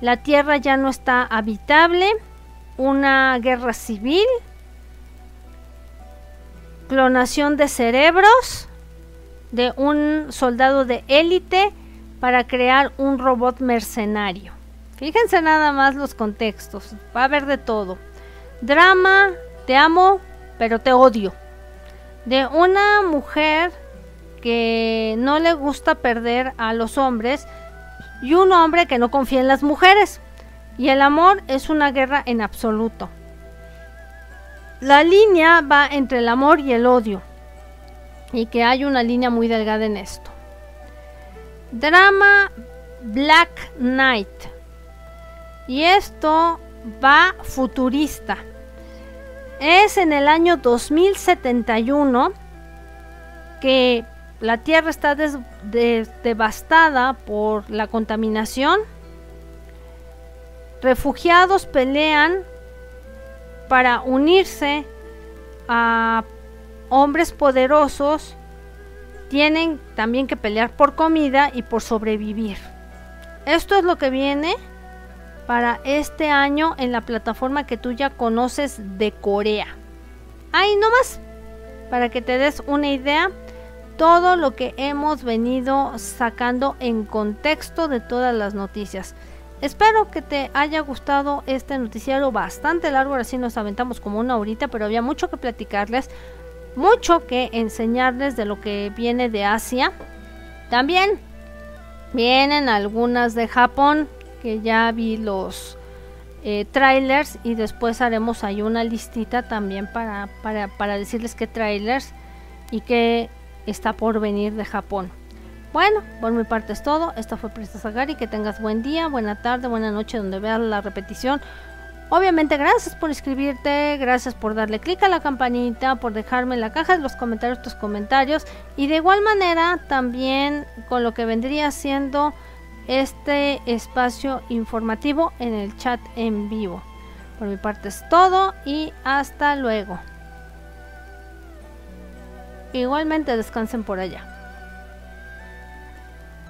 A: La Tierra ya no está habitable. Una guerra civil. Clonación de cerebros de un soldado de élite para crear un robot mercenario. Fíjense nada más los contextos. Va a haber de todo. Drama, te amo, pero te odio. De una mujer que no le gusta perder a los hombres y un hombre que no confía en las mujeres. Y el amor es una guerra en absoluto. La línea va entre el amor y el odio. Y que hay una línea muy delgada en esto. Drama Black Knight. Y esto va futurista. Es en el año 2071 que la Tierra está devastada por la contaminación. Refugiados pelean para unirse a hombres poderosos. Tienen también que pelear por comida y por sobrevivir. Esto es lo que viene para este año en la plataforma que tú ya conoces de Corea. Ahí nomás, para que te des una idea, todo lo que hemos venido sacando en contexto de todas las noticias. Espero que te haya gustado este noticiero bastante largo, ahora sí nos aventamos como una horita, pero había mucho que platicarles, mucho que enseñarles de lo que viene de Asia. También vienen algunas de Japón, que ya vi los eh, trailers y después haremos ahí una listita también para, para, para decirles qué trailers y qué está por venir de Japón. Bueno, por mi parte es todo. Esta fue Presta Sagari. Que tengas buen día, buena tarde, buena noche donde veas la repetición. Obviamente, gracias por inscribirte, gracias por darle clic a la campanita, por dejarme en la caja de los comentarios tus comentarios. Y de igual manera, también con lo que vendría siendo este espacio informativo en el chat en vivo. Por mi parte es todo y hasta luego. Igualmente descansen por allá.